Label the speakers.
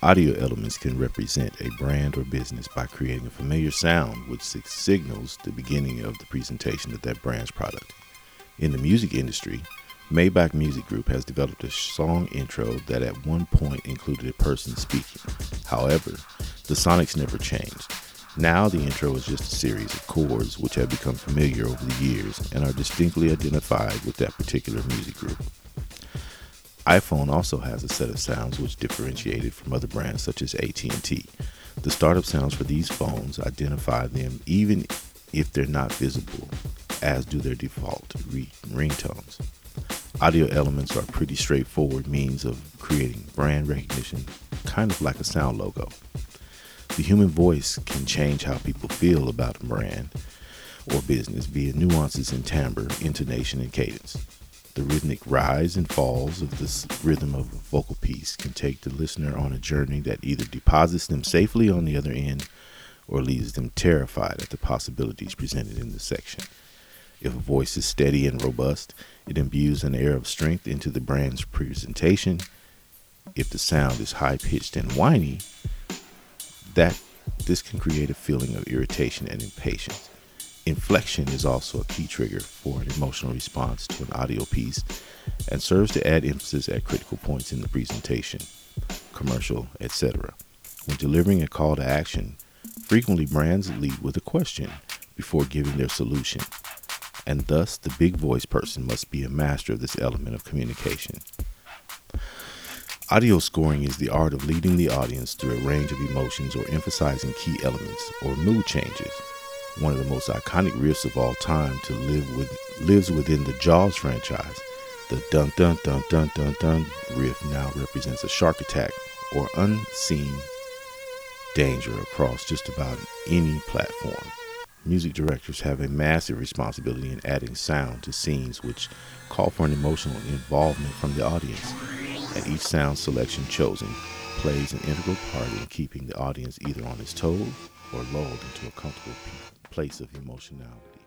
Speaker 1: Audio elements can represent a brand or business by creating a familiar sound which signals the beginning of the presentation of that brand's product. In the music industry, Maybach Music Group has developed a song intro that at one point included a person speaking. However, the sonics never changed. Now the intro is just a series of chords which have become familiar over the years and are distinctly identified with that particular music group iPhone also has a set of sounds which differentiate it from other brands such as AT&T. The startup sounds for these phones identify them even if they're not visible, as do their default re- ringtones. Audio elements are pretty straightforward means of creating brand recognition, kind of like a sound logo. The human voice can change how people feel about a brand or business via nuances in timbre, intonation, and cadence. The rhythmic rise and falls of this rhythm of a vocal piece can take the listener on a journey that either deposits them safely on the other end or leaves them terrified at the possibilities presented in the section. If a voice is steady and robust, it imbues an air of strength into the brand's presentation. If the sound is high pitched and whiny, that this can create a feeling of irritation and impatience. Inflection is also a key trigger for an emotional response to an audio piece and serves to add emphasis at critical points in the presentation, commercial, etc. When delivering a call to action, frequently brands lead with a question before giving their solution, and thus the big voice person must be a master of this element of communication. Audio scoring is the art of leading the audience through a range of emotions or emphasizing key elements or mood changes one of the most iconic riffs of all time to live with lives within the Jaws franchise. The dun dun dun dun dun dun riff now represents a shark attack or unseen danger across just about any platform. Music directors have a massive responsibility in adding sound to scenes which call for an emotional involvement from the audience. And each sound selection chosen plays an integral part in keeping the audience either on its toes or lulled into a comfortable place of emotionality.